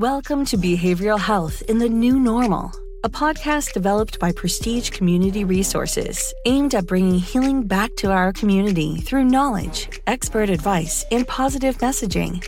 Welcome to Behavioral Health in the New Normal, a podcast developed by Prestige Community Resources, aimed at bringing healing back to our community through knowledge, expert advice, and positive messaging.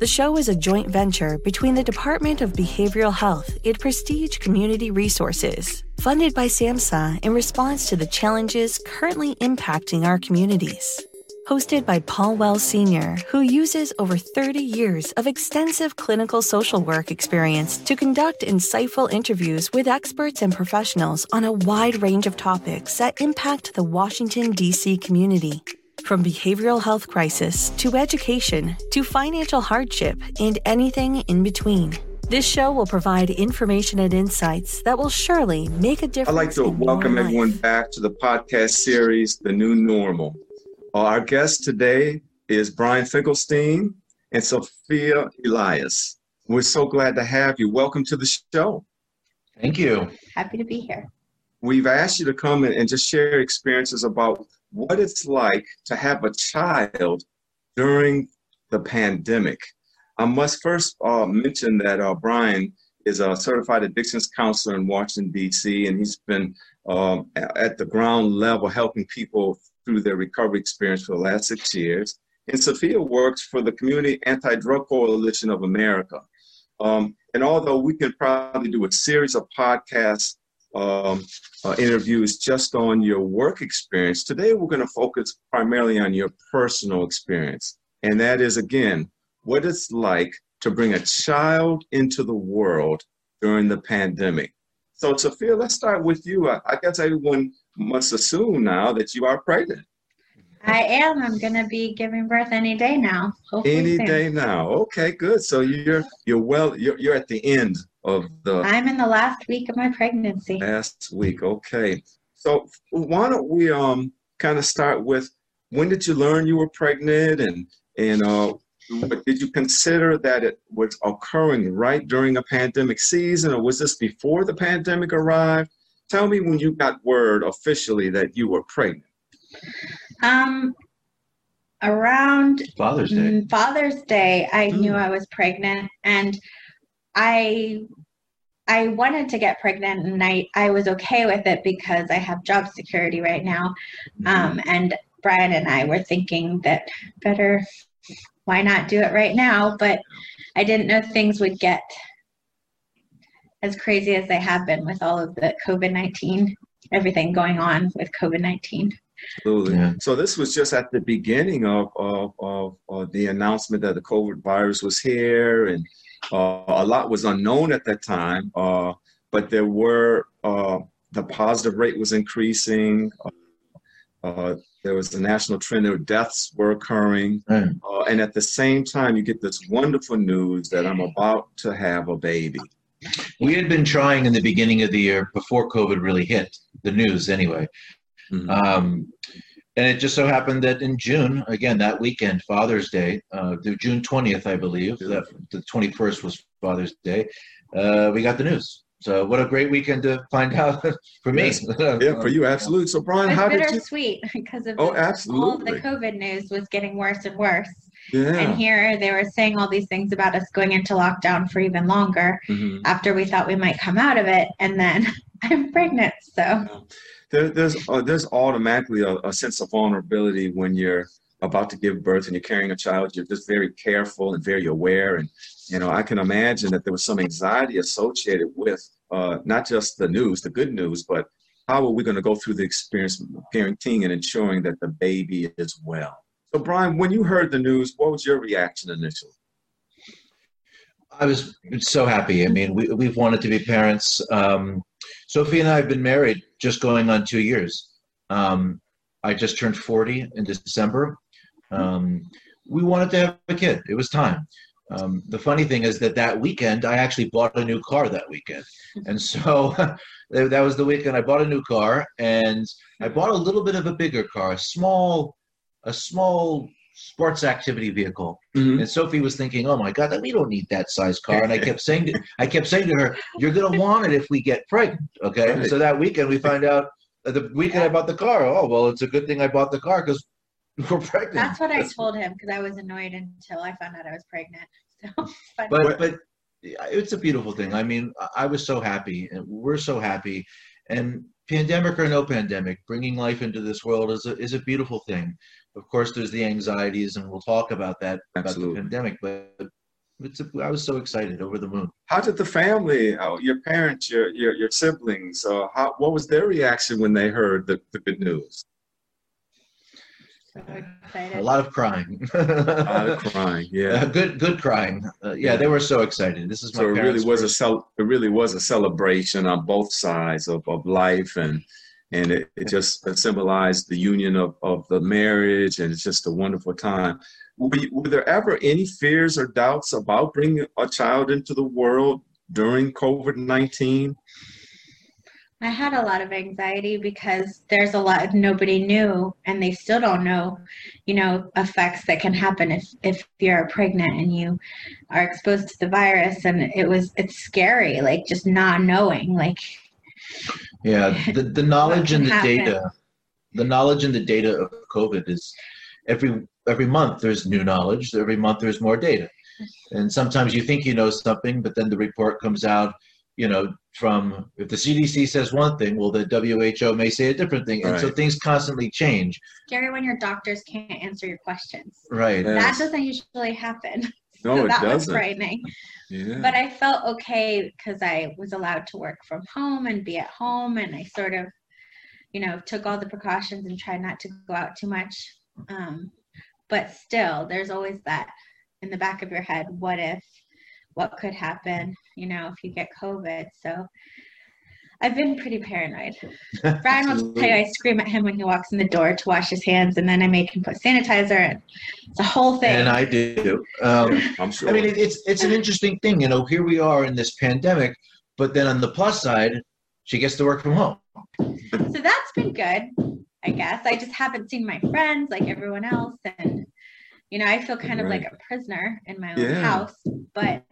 The show is a joint venture between the Department of Behavioral Health and Prestige Community Resources, funded by SAMHSA in response to the challenges currently impacting our communities. Hosted by Paul Wells Sr., who uses over 30 years of extensive clinical social work experience to conduct insightful interviews with experts and professionals on a wide range of topics that impact the Washington, D.C. community. From behavioral health crisis to education to financial hardship and anything in between. This show will provide information and insights that will surely make a difference. I'd like to welcome everyone back to the podcast series, The New Normal. Uh, our guest today is Brian Finkelstein and Sophia Elias. We're so glad to have you. Welcome to the show. Thank you. Happy to be here. We've asked you to come and just share experiences about what it's like to have a child during the pandemic. I must first uh, mention that uh, Brian is a certified addictions counselor in Washington, D.C., and he's been um, at the ground level helping people through their recovery experience for the last six years. And Sophia works for the Community Anti Drug Coalition of America. Um, and although we can probably do a series of podcasts um, uh, interviews just on your work experience. Today, we're going to focus primarily on your personal experience. And that is, again, what it's like to bring a child into the world during the pandemic. So, Sophia, let's start with you. I, I guess everyone must assume now that you are pregnant. I am. I'm going to be giving birth any day now. Any soon. day now. Okay, good. So you're you're well. You're you're at the end of the. I'm in the last week of my pregnancy. Last week, okay. So why don't we um kind of start with when did you learn you were pregnant and and uh did you consider that it was occurring right during a pandemic season or was this before the pandemic arrived? Tell me when you got word officially that you were pregnant. Um, around Father's Day. Father's Day, I mm. knew I was pregnant, and I I wanted to get pregnant and I, I was okay with it because I have job security right now. Mm-hmm. Um, and Brian and I were thinking that better, why not do it right now? But I didn't know things would get as crazy as they have been with all of the COVID 19, everything going on with COVID 19. Absolutely. Yeah. So this was just at the beginning of, of, of, of, the announcement that the COVID virus was here and uh, a lot was unknown at that time, uh, but there were uh, the positive rate was increasing. Uh, there was a national trend of deaths were occurring, mm. and at the same time, you get this wonderful news that I'm about to have a baby. We had been trying in the beginning of the year before COVID really hit the news, anyway. Mm-hmm. Um, and it just so happened that in June, again that weekend, Father's Day, uh, June twentieth, I believe, that the twenty first was Father's Day. Uh, we got the news. So what a great weekend to find out for me. Yes. Yeah, for you, absolutely. So Brian, how did you? Sweet because of oh, absolutely. all the COVID news was getting worse and worse. Yeah. And here they were saying all these things about us going into lockdown for even longer mm-hmm. after we thought we might come out of it, and then I'm pregnant. So. There, there's uh, there's automatically a, a, sense of vulnerability when you're about to give birth and you're carrying a child. You're just very careful and very aware, and you know I can imagine that there was some anxiety associated with uh, not just the news, the good news, but how are we going to go through the experience of parenting and ensuring that the baby is well. So, Brian, when you heard the news, what was your reaction initially? I was so happy. I mean, we, we've wanted to be parents. Um, Sophie and I have been married just going on two years. Um, I just turned 40 in December. Um, we wanted to have a kid. It was time. Um, the funny thing is that that weekend I actually bought a new car that weekend, and so that was the weekend I bought a new car, and I bought a little bit of a bigger car, a small, a small sports activity vehicle. Mm-hmm. And Sophie was thinking, "Oh my God, we don't need that size car." And I kept saying, to, I kept saying to her, "You're going to want it if we get pregnant." Okay. Right. So that weekend we find out the weekend I bought the car. Oh well, it's a good thing I bought the car because we're pregnant. That's what I told him because I was annoyed until I found out I was pregnant. So, but but it's a beautiful thing. I mean, I was so happy, and we're so happy, and pandemic or no pandemic, bringing life into this world is a is a beautiful thing. Of course, there's the anxieties, and we'll talk about that Absolutely. about the pandemic. But it's a, I was so excited, over the moon. How did the family, uh, your parents, your your, your siblings, uh, how, what was their reaction when they heard the, the good news? a lot of crying. a lot of crying. Yeah. Uh, good, good crying. Uh, yeah, yeah, they were so excited. This is my. So it really was first. a cel- It really was a celebration on both sides of, of life, and and it, it just symbolized the union of, of the marriage, and it's just a wonderful time. Were, were there ever any fears or doubts about bringing a child into the world during COVID nineteen? I had a lot of anxiety because there's a lot nobody knew and they still don't know, you know, effects that can happen if if you're pregnant and you are exposed to the virus and it was it's scary like just not knowing like Yeah, the the knowledge and the happen. data the knowledge and the data of COVID is every every month there's new knowledge, every month there's more data. And sometimes you think you know something but then the report comes out you know, from if the CDC says one thing, well, the WHO may say a different thing, and right. so things constantly change. Scary when your doctors can't answer your questions. Right. Yes. That doesn't usually happen. No, so it that doesn't. was frightening. Yeah. But I felt okay because I was allowed to work from home and be at home, and I sort of, you know, took all the precautions and tried not to go out too much. Um, but still, there's always that in the back of your head. What if? what could happen, you know, if you get COVID. So I've been pretty paranoid. Brian will tell you I scream at him when he walks in the door to wash his hands, and then I make him put sanitizer, and it's a whole thing. And I do. Um, I'm sure. I mean, it, it's it's an interesting thing, you know. Here we are in this pandemic, but then on the plus side, she gets to work from home. So that's been good, I guess. I just haven't seen my friends like everyone else, and you know, I feel kind right. of like a prisoner in my own yeah. house, but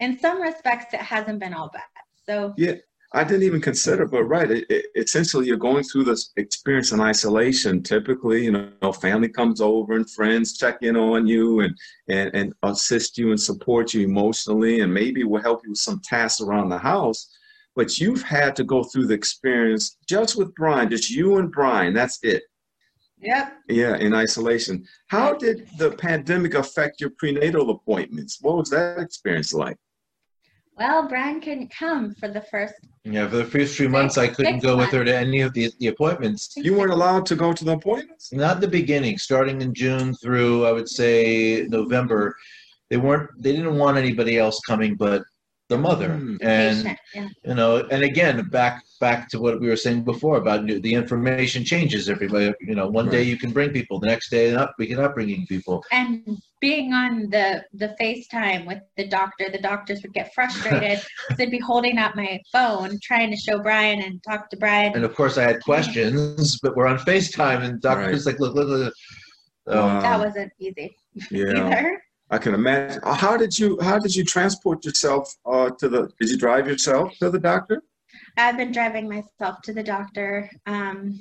in some respects, it hasn't been all bad. So yeah, I didn't even consider, but right, it, it, essentially you're going through this experience in isolation. Typically, you know, family comes over and friends check in on you and and and assist you and support you emotionally, and maybe will help you with some tasks around the house. But you've had to go through the experience just with Brian, just you and Brian. That's it. Yep. Yeah, in isolation. How did the pandemic affect your prenatal appointments? What was that experience like? Well, Brian couldn't come for the first. Yeah, for the first few months, I couldn't go months. with her to any of the, the appointments. You weren't allowed to go to the appointments? Not the beginning, starting in June through, I would say, November. They weren't. They didn't want anybody else coming, but the mother mm. and yeah. you know and again back back to what we were saying before about new, the information changes everybody you know one right. day you can bring people the next day not we cannot bringing people and being on the the facetime with the doctor the doctors would get frustrated they'd be holding up my phone trying to show brian and talk to brian and of course i had questions but we're on facetime and doctor's right. like look look look um, that wasn't easy yeah either. I can imagine. How did you How did you transport yourself uh, to the? Did you drive yourself to the doctor? I've been driving myself to the doctor. Um,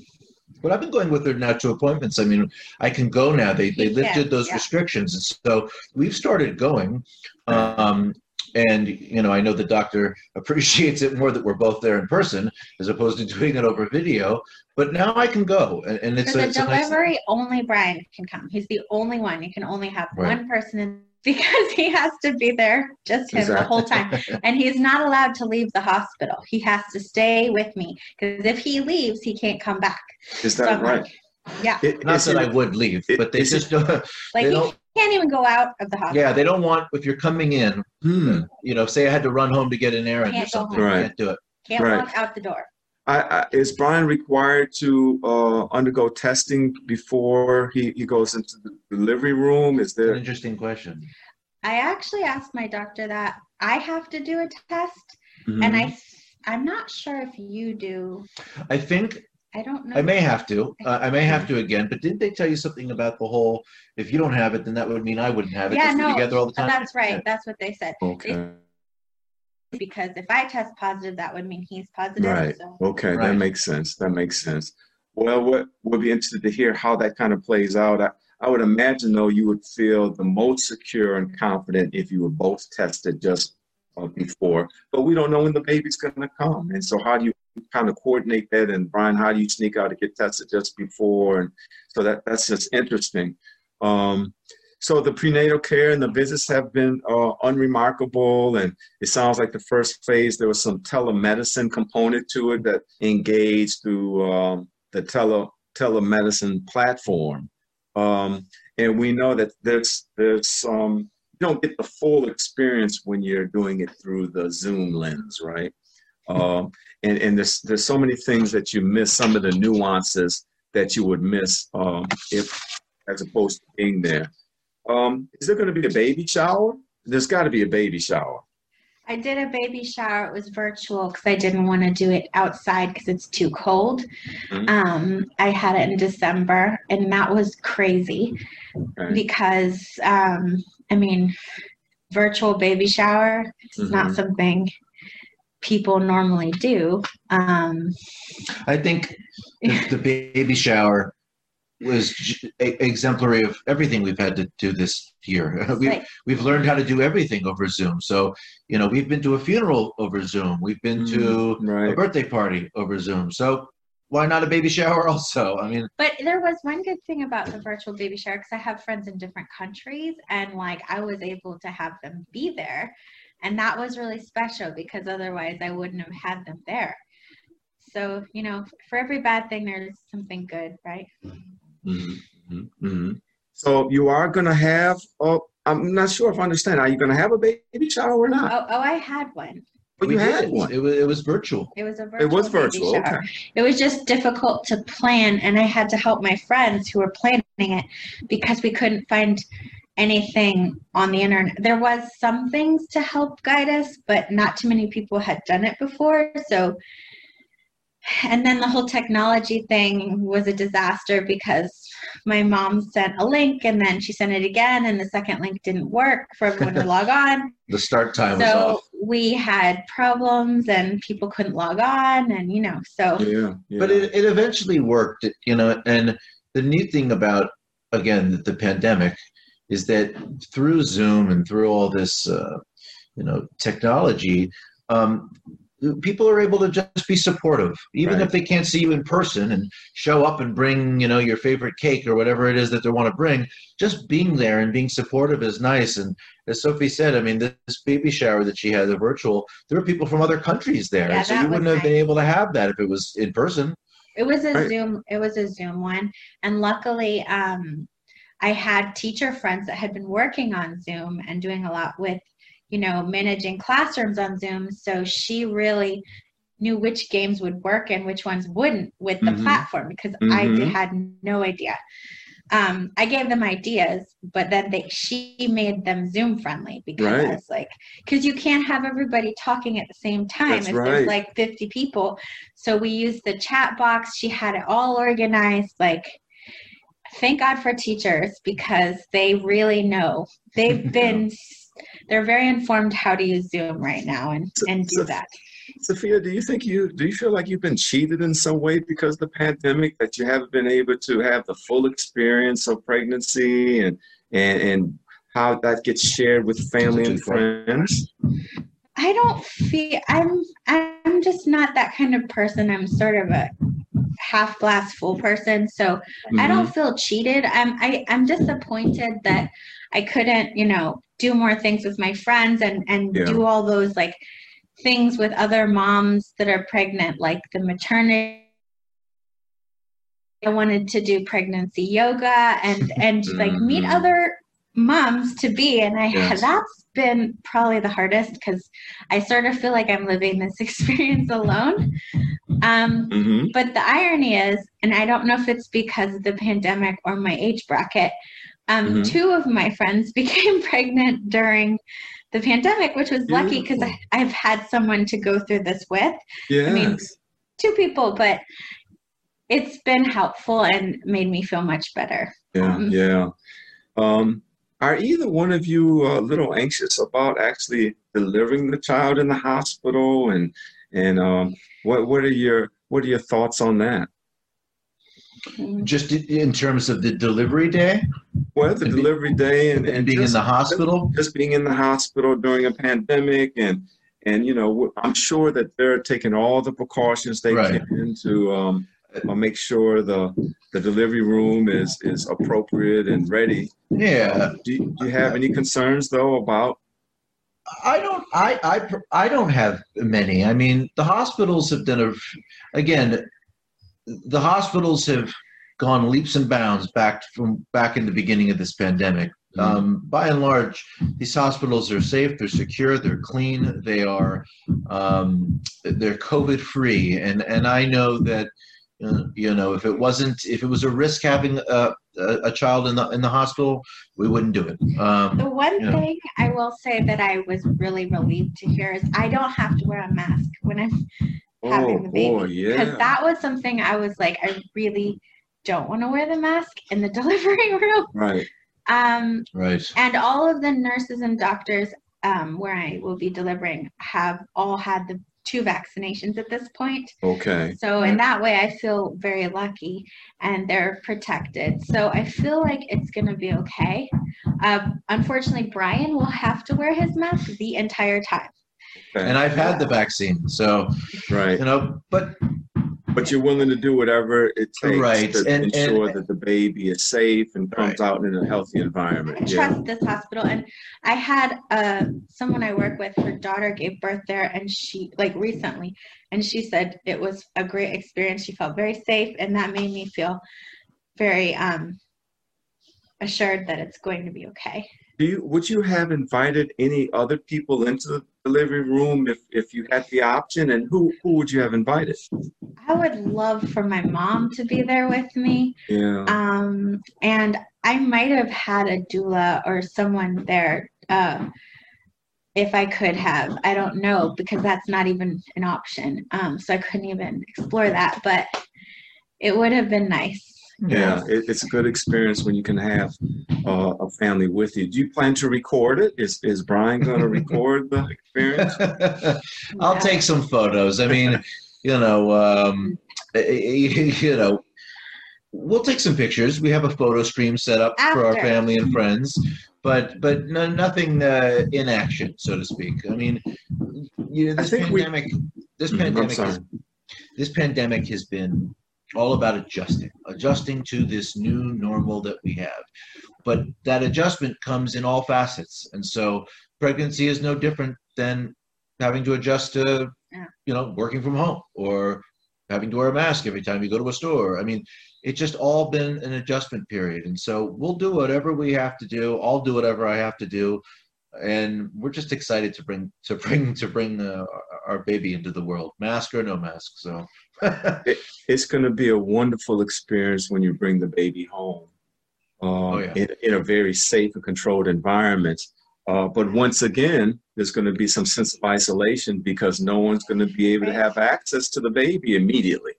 but I've been going with her now to appointments. I mean, I can go now. They they lifted those yeah. restrictions, and so we've started going. Um, and you know, I know the doctor appreciates it more that we're both there in person as opposed to doing it over video. But now I can go, and, and it's For the a, delivery. Nice... Only Brian can come. He's the only one. You can only have right. one person in because he has to be there just him exactly. the whole time and he's not allowed to leave the hospital he has to stay with me because if he leaves he can't come back is that so right like, yeah it, not that it, i would leave it, but they just don't like they don't, he can't even go out of the hospital yeah they don't want if you're coming in hmm. you know say i had to run home to get an errand or something right. can't do it can't right. walk out the door I, I, is Brian required to uh, undergo testing before he, he goes into the delivery room? Is there an interesting question? I actually asked my doctor that I have to do a test, and I I'm not sure if you do. I think I don't know. I may have to. Uh, I may have to again. But didn't they tell you something about the whole? If you don't have it, then that would mean I wouldn't have it. Yeah, 'cause we're no, together all the time. That's right. Yeah. That's what they said. Okay. Because if I test positive, that would mean he's positive. Right. So. Okay, that makes sense. That makes sense. Well, what we'll be interested to hear how that kind of plays out. I, I would imagine though you would feel the most secure and confident if you were both tested just uh, before. But we don't know when the baby's going to come, and so how do you kind of coordinate that? And Brian, how do you sneak out to get tested just before? And so that that's just interesting. Um, so the prenatal care and the visits have been uh, unremarkable, and it sounds like the first phase there was some telemedicine component to it that engaged through um, the tele telemedicine platform. Um, and we know that there's there's um, you don't get the full experience when you're doing it through the Zoom lens, right? Um, and and there's there's so many things that you miss, some of the nuances that you would miss um, if as opposed to being there. Um, is there going to be a baby shower? There's got to be a baby shower. I did a baby shower. It was virtual because I didn't want to do it outside because it's too cold. Mhm. Um, I had it in December, and that was crazy Okay. because um, I mean, virtual baby shower is not Mhm. something people normally do. Um, I think the, the baby shower was j- exemplary of everything we've had to do this year. we've, like- we've learned how to do everything over Zoom. So, you know, we've been to a funeral over Zoom. We've been to a birthday party over Zoom. So why not a baby shower also? I mean, But there was one good thing about the virtual baby shower because I have friends in different countries and like I was able to have them be there. And that was really special because otherwise I wouldn't have had them there. So, you know, for every bad thing, there's something good, right? Mhm, mhm, mhm. So you are going to have. Oh, I'm not sure if I understand. Are you going to have a baby shower or not? Oh, oh, I had one. But we you had one. It was, it was virtual. It was a virtual It was baby virtual. Okay. shower. It was just difficult to plan, and I had to help my friends who were planning it because we couldn't find anything on the internet. There was some things to help guide us, but not too many people had done it before. So, and then the whole technology thing was a disaster because my mom sent a link and then she sent it again, and the second link didn't work for everyone to log on The start time was so off. we had problems and people couldn't log on and you know so Yeah. yeah. But it, it eventually worked, you know. And the neat thing about, again, the, the pandemic is that through Zoom and through all this, uh, you know, technology, um, people are able to just be supportive, even Right. if they can't see you in person and show up and bring, you know, your favorite cake or whatever it is that they want to bring. Just being there and being supportive is nice. And as Sophie said, I mean, this, this baby shower that she had, the virtual, there were people from other countries there, Yeah, so you wouldn't have been able to have that if it was in person. it was a Right. zoom it was a zoom one and luckily um i had teacher friends that had been working on zoom and doing a lot with you know managing classrooms on zoom so she really knew which games would work and which ones wouldn't with the Mhm. platform because i Mhm. did, had no idea um, I gave them ideas, but then they she made them Zoom friendly because I Right. like, because you can't have everybody talking at the same time That's if right. there's like 50 people. So we used the chat box. She had it all organized. Like, thank God for teachers because they really know. They've been, they're very informed how to use Zoom right now and and do So- that. Sophia, do you think you do you feel like you've been cheated in some way because of the pandemic that you haven't been able to have the full experience of pregnancy and and and how that gets shared with family and friends? I don't feel I'm I'm just not that kind of person. I'm sort of a half glass full person. So I don't Mm-hmm. feel cheated. I'm I, I'm disappointed that I couldn't, you know, do more things with my friends and and Yeah. do all those like things with other moms that are pregnant, like the maternity. I wanted to do pregnancy yoga and and like meet other moms to be and I Yes. that's been probably the hardest because I sort of feel like I'm living this experience alone. Um, Mm-hmm. but the irony is, and I don't know if it's because of the pandemic or my age bracket, Um, Mhm. Two of my friends became pregnant during the pandemic, which was lucky because. I've had someone to go through this with. Yes. I mean, Two people, but it's been helpful and made me feel much better. yeah, um, yeah. Um, are either one of you a little anxious about actually delivering the child in the hospital? And and um, what what are your what are your thoughts on that? Just in- terms of the delivery day Well, the And delivery day and, and being in the hospital. just being in the hospital during a pandemic and and you know i'm sure that they're taking all the precautions they Right. can to um, uh, make sure the the delivery room is is appropriate and ready Yeah, do do you have any concerns though about I don't. I I I don't have many. I mean, the hospitals have done a. Again, the hospitals have gone leaps and bounds back from back in the beginning of this pandemic. Mhm. Um, by and large, these hospitals are safe, they're secure, they're clean, they are um, they're COVID free, and and I know that you know if it wasn't if it was a risk having a, a, a child in the in the hospital, we wouldn't do it. Um, The one Yeah. thing I will say that I was really relieved to hear is I don't have to wear a mask when I'm having oh the baby. boy Because yeah that was something I was like, I really don't want to wear the mask in the delivery room. right Um, right. and all of the nurses and doctors um, where I will be delivering have all had the two vaccinations at this point. okay So in that way, I feel very lucky and they're protected. So I feel like it's going to be okay. Uh, unfortunately, Brian will have to wear his mask the entire time. okay. And I've had the vaccine, so right you know, but but you're willing to do whatever it takes Right, to and- and- ensure that the baby is safe and comes Right. out in a healthy I environment yeah trust this hospital. And I had uh, someone I work with, her daughter gave birth there, and she, like recently, and she said it was a great experience. She felt very safe, and that made me feel very um, assured that it's going to be okay. Do you would you have invited any other people into the delivery room if, if you had the option? And who, who would you have invited? I would love for my mom to be there with me. Yeah. Um, and I might have had a doula or someone there uh, if I could have. I don't know because that's not even an option. Um, so I couldn't even explore that, but it would have been nice. Yeah, it, it's a good experience when you can have uh, a family with you. Do you plan to record it? Is is Brian going to record the experience? I'll Yeah. take some photos. I mean, you know, um, you know, we'll take some pictures. We have a photo stream set up for our family and friends, but but no, nothing uh, in action, so to speak. I mean, you know, I this think we- pandemic, this I'm pandemic, sorry. has, this pandemic has been all about adjusting, adjusting to this new normal that we have. But that adjustment comes in all facets, and so pregnancy is no different than having to adjust to, Yeah. you know, working from home or having to wear a mask every time you go to a store. I mean, it's just all been an adjustment period, and so we'll do whatever we have to do. I'll do whatever I have to do, and we're just excited to bring to bring to bring uh, our baby into the world, mask or no mask. So. It's going to be a wonderful experience when you bring the baby home um, Oh, yeah. in, in a very safe and controlled environment. Uh, but once again, there's going to be some sense of isolation because no one's going to be able to have access to the baby immediately.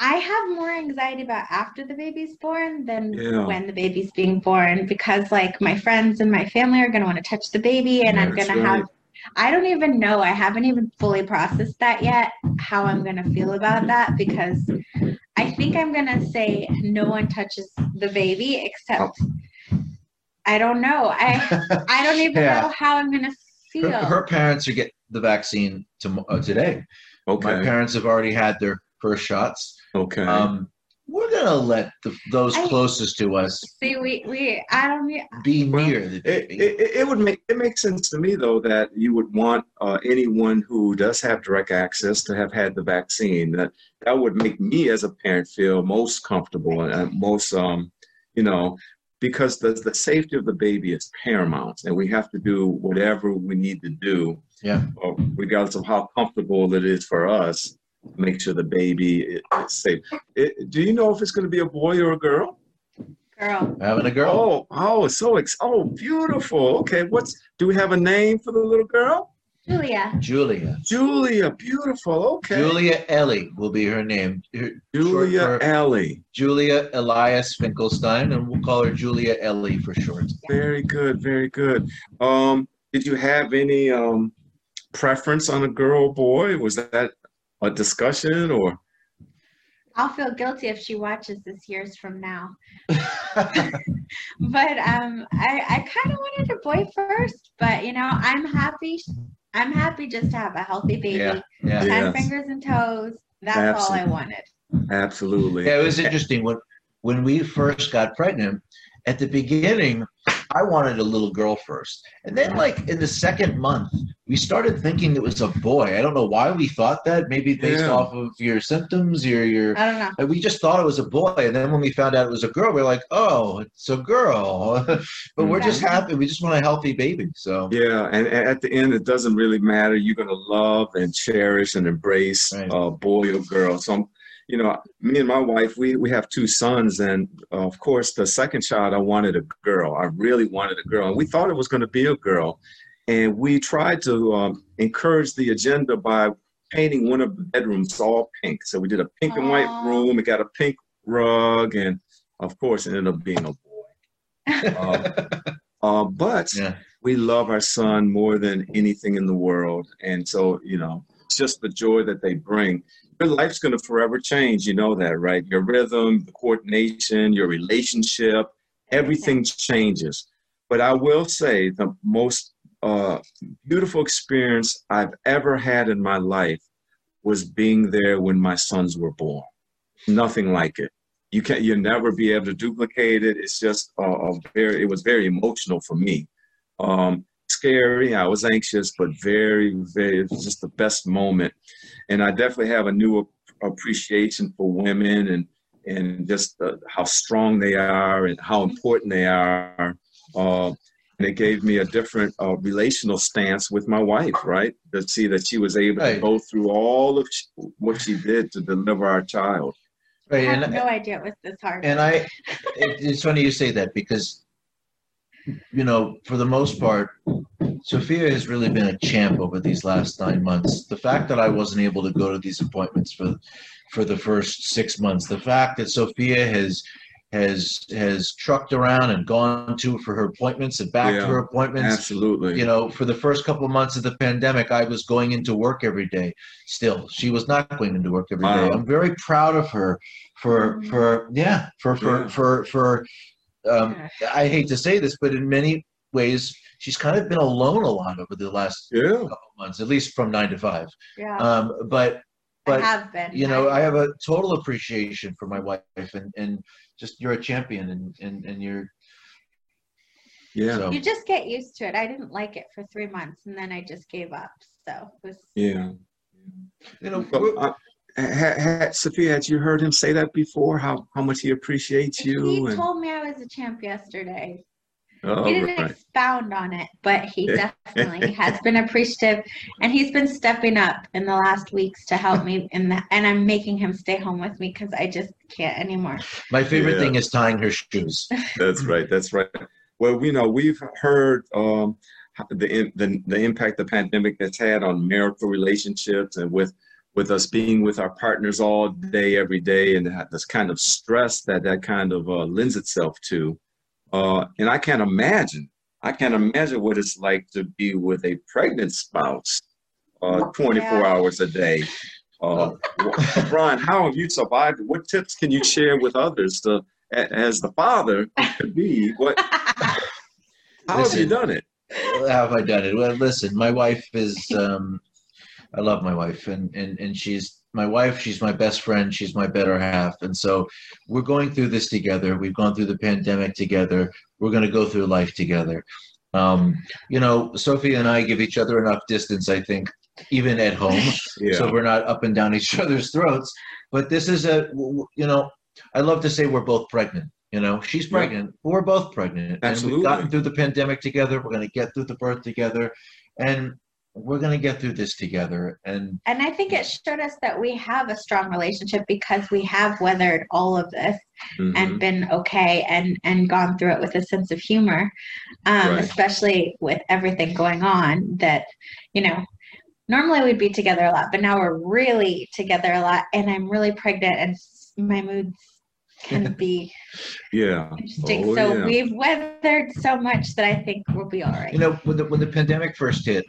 I have more anxiety about after the baby's born than Yeah. when the baby's being born because, like, my friends and my family are going to want to touch the baby, and I'm going to have. I don't even know. I haven't even fully processed that yet. How I'm going to feel about that because I think I'm going to say no one touches the baby except. Oh. I don't know. I I don't even Yeah. know how I'm going to feel. Her, her parents are getting the vaccine to, uh, today. My Okay. parents have already had their first shots. Okay. Um, we're gonna let the, those I- closest to us See, we we I don't. e- be Well, near the It, baby. it, it would make it makes sense to me though that you would want uh, anyone who does have direct access to have had the vaccine. That that would make me as a parent feel most comfortable and most um, you know, because the the safety of the baby is paramount, and we have to do whatever we need to do, Yeah. uh, regardless of how comfortable it is for us. to Make sure the baby is safe. It, do you know if it's going to be a boy or a girl? Girl. having a girl. Oh, oh, so ex- oh, beautiful. Okay, what's do we have a name for the little girl? Julia. Julia. Julia, beautiful. Okay, Julia Ellie will be her name. Her- Julia short for Ellie. Julia Elias Finkelstein, and we'll call her Julia Ellie for short. Very good, very good. Um, did you have any um preference on a girl or boy? Was that a discussion or? I'll feel guilty if she watches this years from now. But um, I, I kind of wanted a boy first, but you know, I'm happy. I'm happy just to have a healthy baby, yeah, yeah. ten Yes. fingers and toes. That's all I wanted. Absolutely. Yeah, it was interesting when when we first got pregnant. At the beginning, I wanted a little girl first, and then like in the second month, we started thinking it was a boy. I don't know why we thought that. Maybe based Yeah. off of your symptoms, your your. I don't know. and We just thought it was a boy, and then when we found out it was a girl, we are like, "Oh, it's a girl." but we're just happy. We just want a healthy baby. So Yeah, and at the end, it doesn't really matter. You're gonna love and cherish and embrace Right. uh, boy or girl. So, I'm, you know, me and my wife, we we have two sons, and uh, of course, the second child, I wanted a girl. I really wanted a girl, and we thought it was going to be a girl. And we tried to um, encourage the agenda by painting one of the bedrooms all pink. So we did a pink and white room. We got a pink rug, and of course, it ended up being a boy. Uh, uh, but yeah, we love our son more than anything in the world. And so, you know, it's just the joy that they bring. Your life's going to forever change. You know that, right? Your rhythm, the coordination, your relationship, everything changes. But I will say the most uh, beautiful experience I've ever had in my life was being there when my sons were born. Nothing like it. You can't, you'll never be able to duplicate it. It's just a, a very, it was very emotional for me um, scary. I was anxious, but very, very, it was just the best moment. And I definitely have a new appreciation for women and and just uh, how strong they are and how important they are. Uh, and it gave me a different uh, relational stance with my wife, right? To see that she was able Right. to go through all of sh- what she did to deliver our child. I right. had And, no idea it was this hard. and I, it, it's funny you say that because, you know, for the most part, Sophia has really been a champ over these last nine months. The fact that I wasn't able to go to these appointments for, for the first six months, the fact that Sophia has has has trucked around and gone to for her appointments and back Yeah, to her appointments. Absolutely. You know, for the first couple of months of the pandemic, I was going into work every day. Still, she was not going into work every day. Wow. I'm very proud of her for Mhm. for yeah for for Yeah. for for. Um, I hate to say this, but in many ways, she's kind of been alone a lot over the last yeah. couple months, at least from nine to five. yeah, Um, but but I have been. you know, I have a total appreciation for my wife, and and just you're a champion, and and and you're Yeah. so. You just get used to it. I didn't like it for three months, and then I just gave up. So it was. Yeah. You know, So, we're- uh, ha, ha, Sophia, had you heard him say that before? How how much he appreciates you? He and, told me I was a champ yesterday. Oh, he didn't right. expound on it, but he definitely has been appreciative, and he's been stepping up in the last weeks to help me in that. And I'm making him stay home with me because I just can't anymore. my favorite Yeah. thing is tying her shoes. That's right. That's right. Well, you know we've heard um, the, the the impact the pandemic has had on marital relationships and with with us being with our partners all day, every day, and this kind of stress that that kind of uh, lends itself to. Uh, and I can't imagine. I can't imagine what it's like to be with a pregnant spouse, uh, 24 Yeah. hours a day. Uh, Brian, how have you survived? What tips can you share with others to, as the father to be? What how have you done it? How have I done it? Well, listen, my wife is. Um, I love my wife, and and and she's my wife. She's my best friend. She's my better half, and so we're going through this together. We've gone through the pandemic together. We're going to go through life together. Um, you know, Sophie and I give each other enough distance. I think, even at home, Yeah. so we're not up and down each other's throats. But this is a you know, I love to say we're both pregnant. You know, she's Yeah. pregnant. We're both pregnant. And we've gotten through the pandemic together. We're going to get through the birth together. And we're going to get through this together and and i think it showed us that we have a strong relationship because we have weathered all of this mm-hmm. and been okay and and gone through it with a sense of humor um, right. especially with everything going on that you know normally we'd be together a lot but now we're really together a lot and i'm really pregnant and my moods can be yeah interesting. Oh, so yeah. we've weathered so much that I think we'll be all right. You know, when the when the pandemic first hit,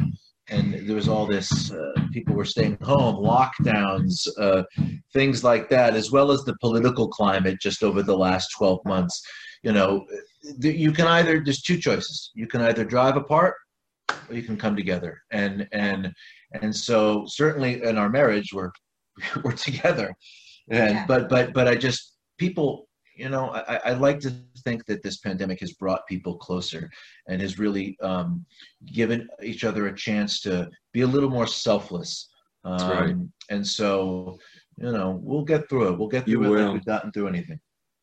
and there was all this uh, people were staying home lockdowns uh, things like that as well as the political climate just over the last 12 months. You know you can either there's two choices. You can either drive apart or you can come together. And and and so certainly in our marriage we're we're together. And yeah. but but but i just people you know I, I like to think that this pandemic has brought people closer and has really um, given each other a chance to be a little more selfless. Um, That's right. And so, you know, we'll get through it. We'll get through you it will. like we've gotten through anything.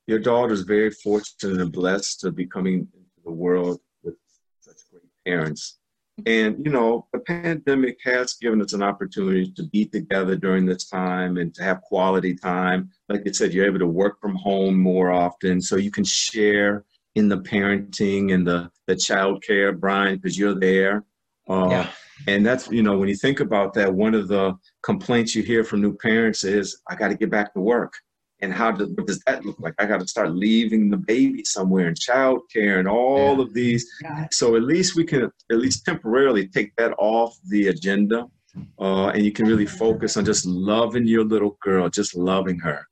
Your daughter is very fortunate and blessed to be coming into the world with such great parents. And, you know, the pandemic has given us an opportunity to be together during this time and to have quality time. Like I said, you're able to work from home more often, so you can share in the parenting and the, the child care, Brian, because you're there. Uh, yeah. And that's, you know, when you think about that, one of the complaints you hear from new parents is, I got to get back to work and how do, what does that look like? I got to start leaving the baby somewhere in childcare and all yeah. of these. So at least we can at least temporarily take that off the agenda, uh, and you can really focus on just loving your little girl, just loving her.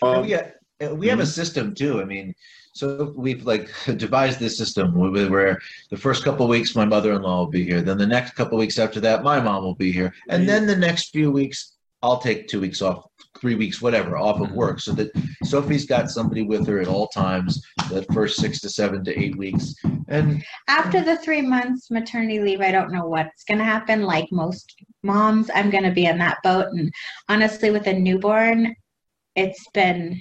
Um, we, have, we have a mm-hmm. system too. I mean, so we've like devised this system where the first couple weeks my mother-in-law will be here, then the next couple weeks after that my mom will be here, and then the next few weeks I'll take two weeks off, three weeks, whatever, off of work, so that Sophie's got somebody with her at all times. That first six to seven to eight weeks, and after the three months maternity leave, I don't know what's going to happen. Like most moms, I'm going to be in that boat. And honestly, with a newborn, it's been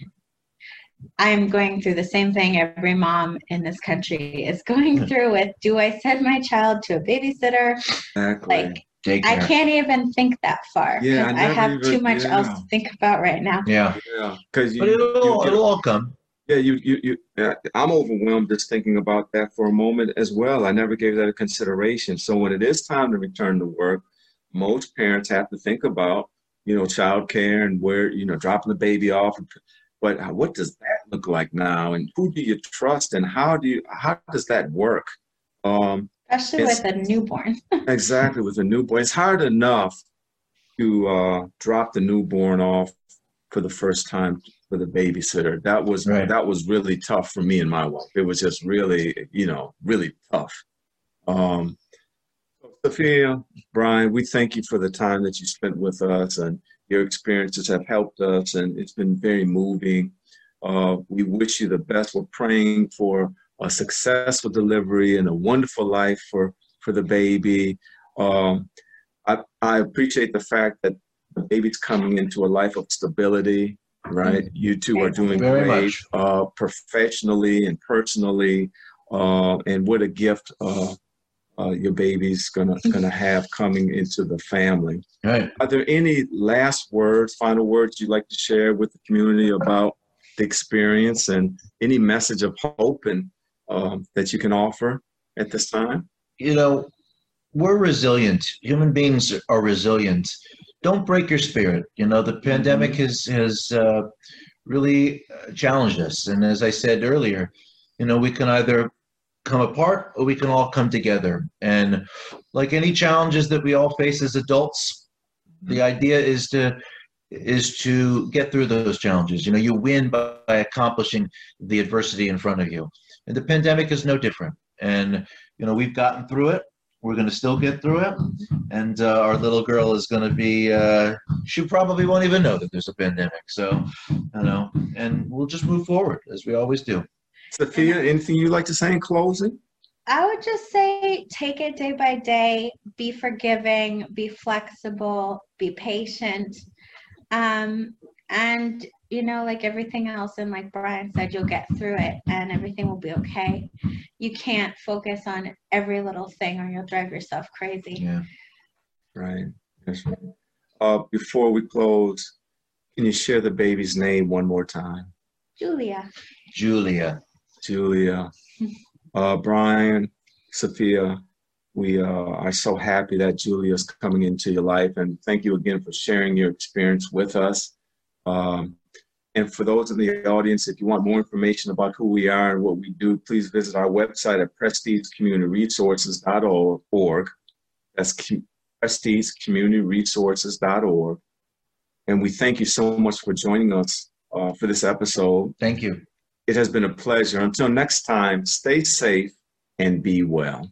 I'm going through the same thing every mom in this country is going through with do I send my child to a babysitter? Exactly. Like I can't even think that far. Yeah, I, I have even, too much yeah. else to think about right now. Yeah, yeah. Because but it'll, it'll all come. Yeah, you, you, you. Yeah, I'm overwhelmed just thinking about that for a moment as well. I never gave that a consideration. So when it is time to return to work, most parents have to think about, you know, childcare and where, you know, dropping the baby off. But what does that look like now? And who do you trust? And how do you? How does that work? Um, especially with a newborn. exactly, with a newborn. It's hard enough to uh, drop the newborn off for the first time for the babysitter. That was right. that was really tough for me and my wife. It was just really, you know, really tough. Um, Sophia, Brian, we thank you for the time that you spent with us, and your experiences have helped us, and it's been very moving. Uh, we wish you the best. We're praying for a successful delivery and a wonderful life for, for the baby. Um, I, I appreciate the fact that the baby's coming into a life of stability, right? You two are doing great uh, professionally and personally. Uh, and what a gift uh, uh, your baby's gonna gonna have coming into the family. Right. Are there any last words, final words you'd like to share with the community about the experience and any message of hope and um, that you can offer at this time? You know, we're resilient. Human beings are resilient. Don't break your spirit. You know, the pandemic mm-hmm. has has uh, really uh, challenged us, and as I said earlier, you know, we can either come apart or we can all come together. And like any challenges that we all face as adults, the mm-hmm. idea is to is to get through those challenges. You know, you win by, by accomplishing the adversity in front of you. And the pandemic is no different. And, you know, we've gotten through it. We're going to still get through it. And uh, our little girl is going to be, uh, she probably won't even know that there's a pandemic. So, you know, and we'll just move forward as we always do. Sophia, anything you'd like to say in closing? I would just say take it day by day, be forgiving, be flexible, be patient. Um, and you know, like everything else, and like Brian said, you'll get through it and everything will be okay. You can't focus on every little thing or you'll drive yourself crazy. Yeah. Right. That's right. Uh, before we close, can you share the baby's name one more time? Julia. Julia. Julia. Uh, Brian, Sophia, we uh, are so happy that Julia is coming into your life, and thank you again for sharing your experience with us. Um, and for those in the audience, if you want more information about who we are and what we do, please visit our website at prestigecommunityresources.org. That's prestigecommunityresources.org. And we thank you so much for joining us uh, for this episode. Thank you. It has been a pleasure. Until next time, stay safe and be well.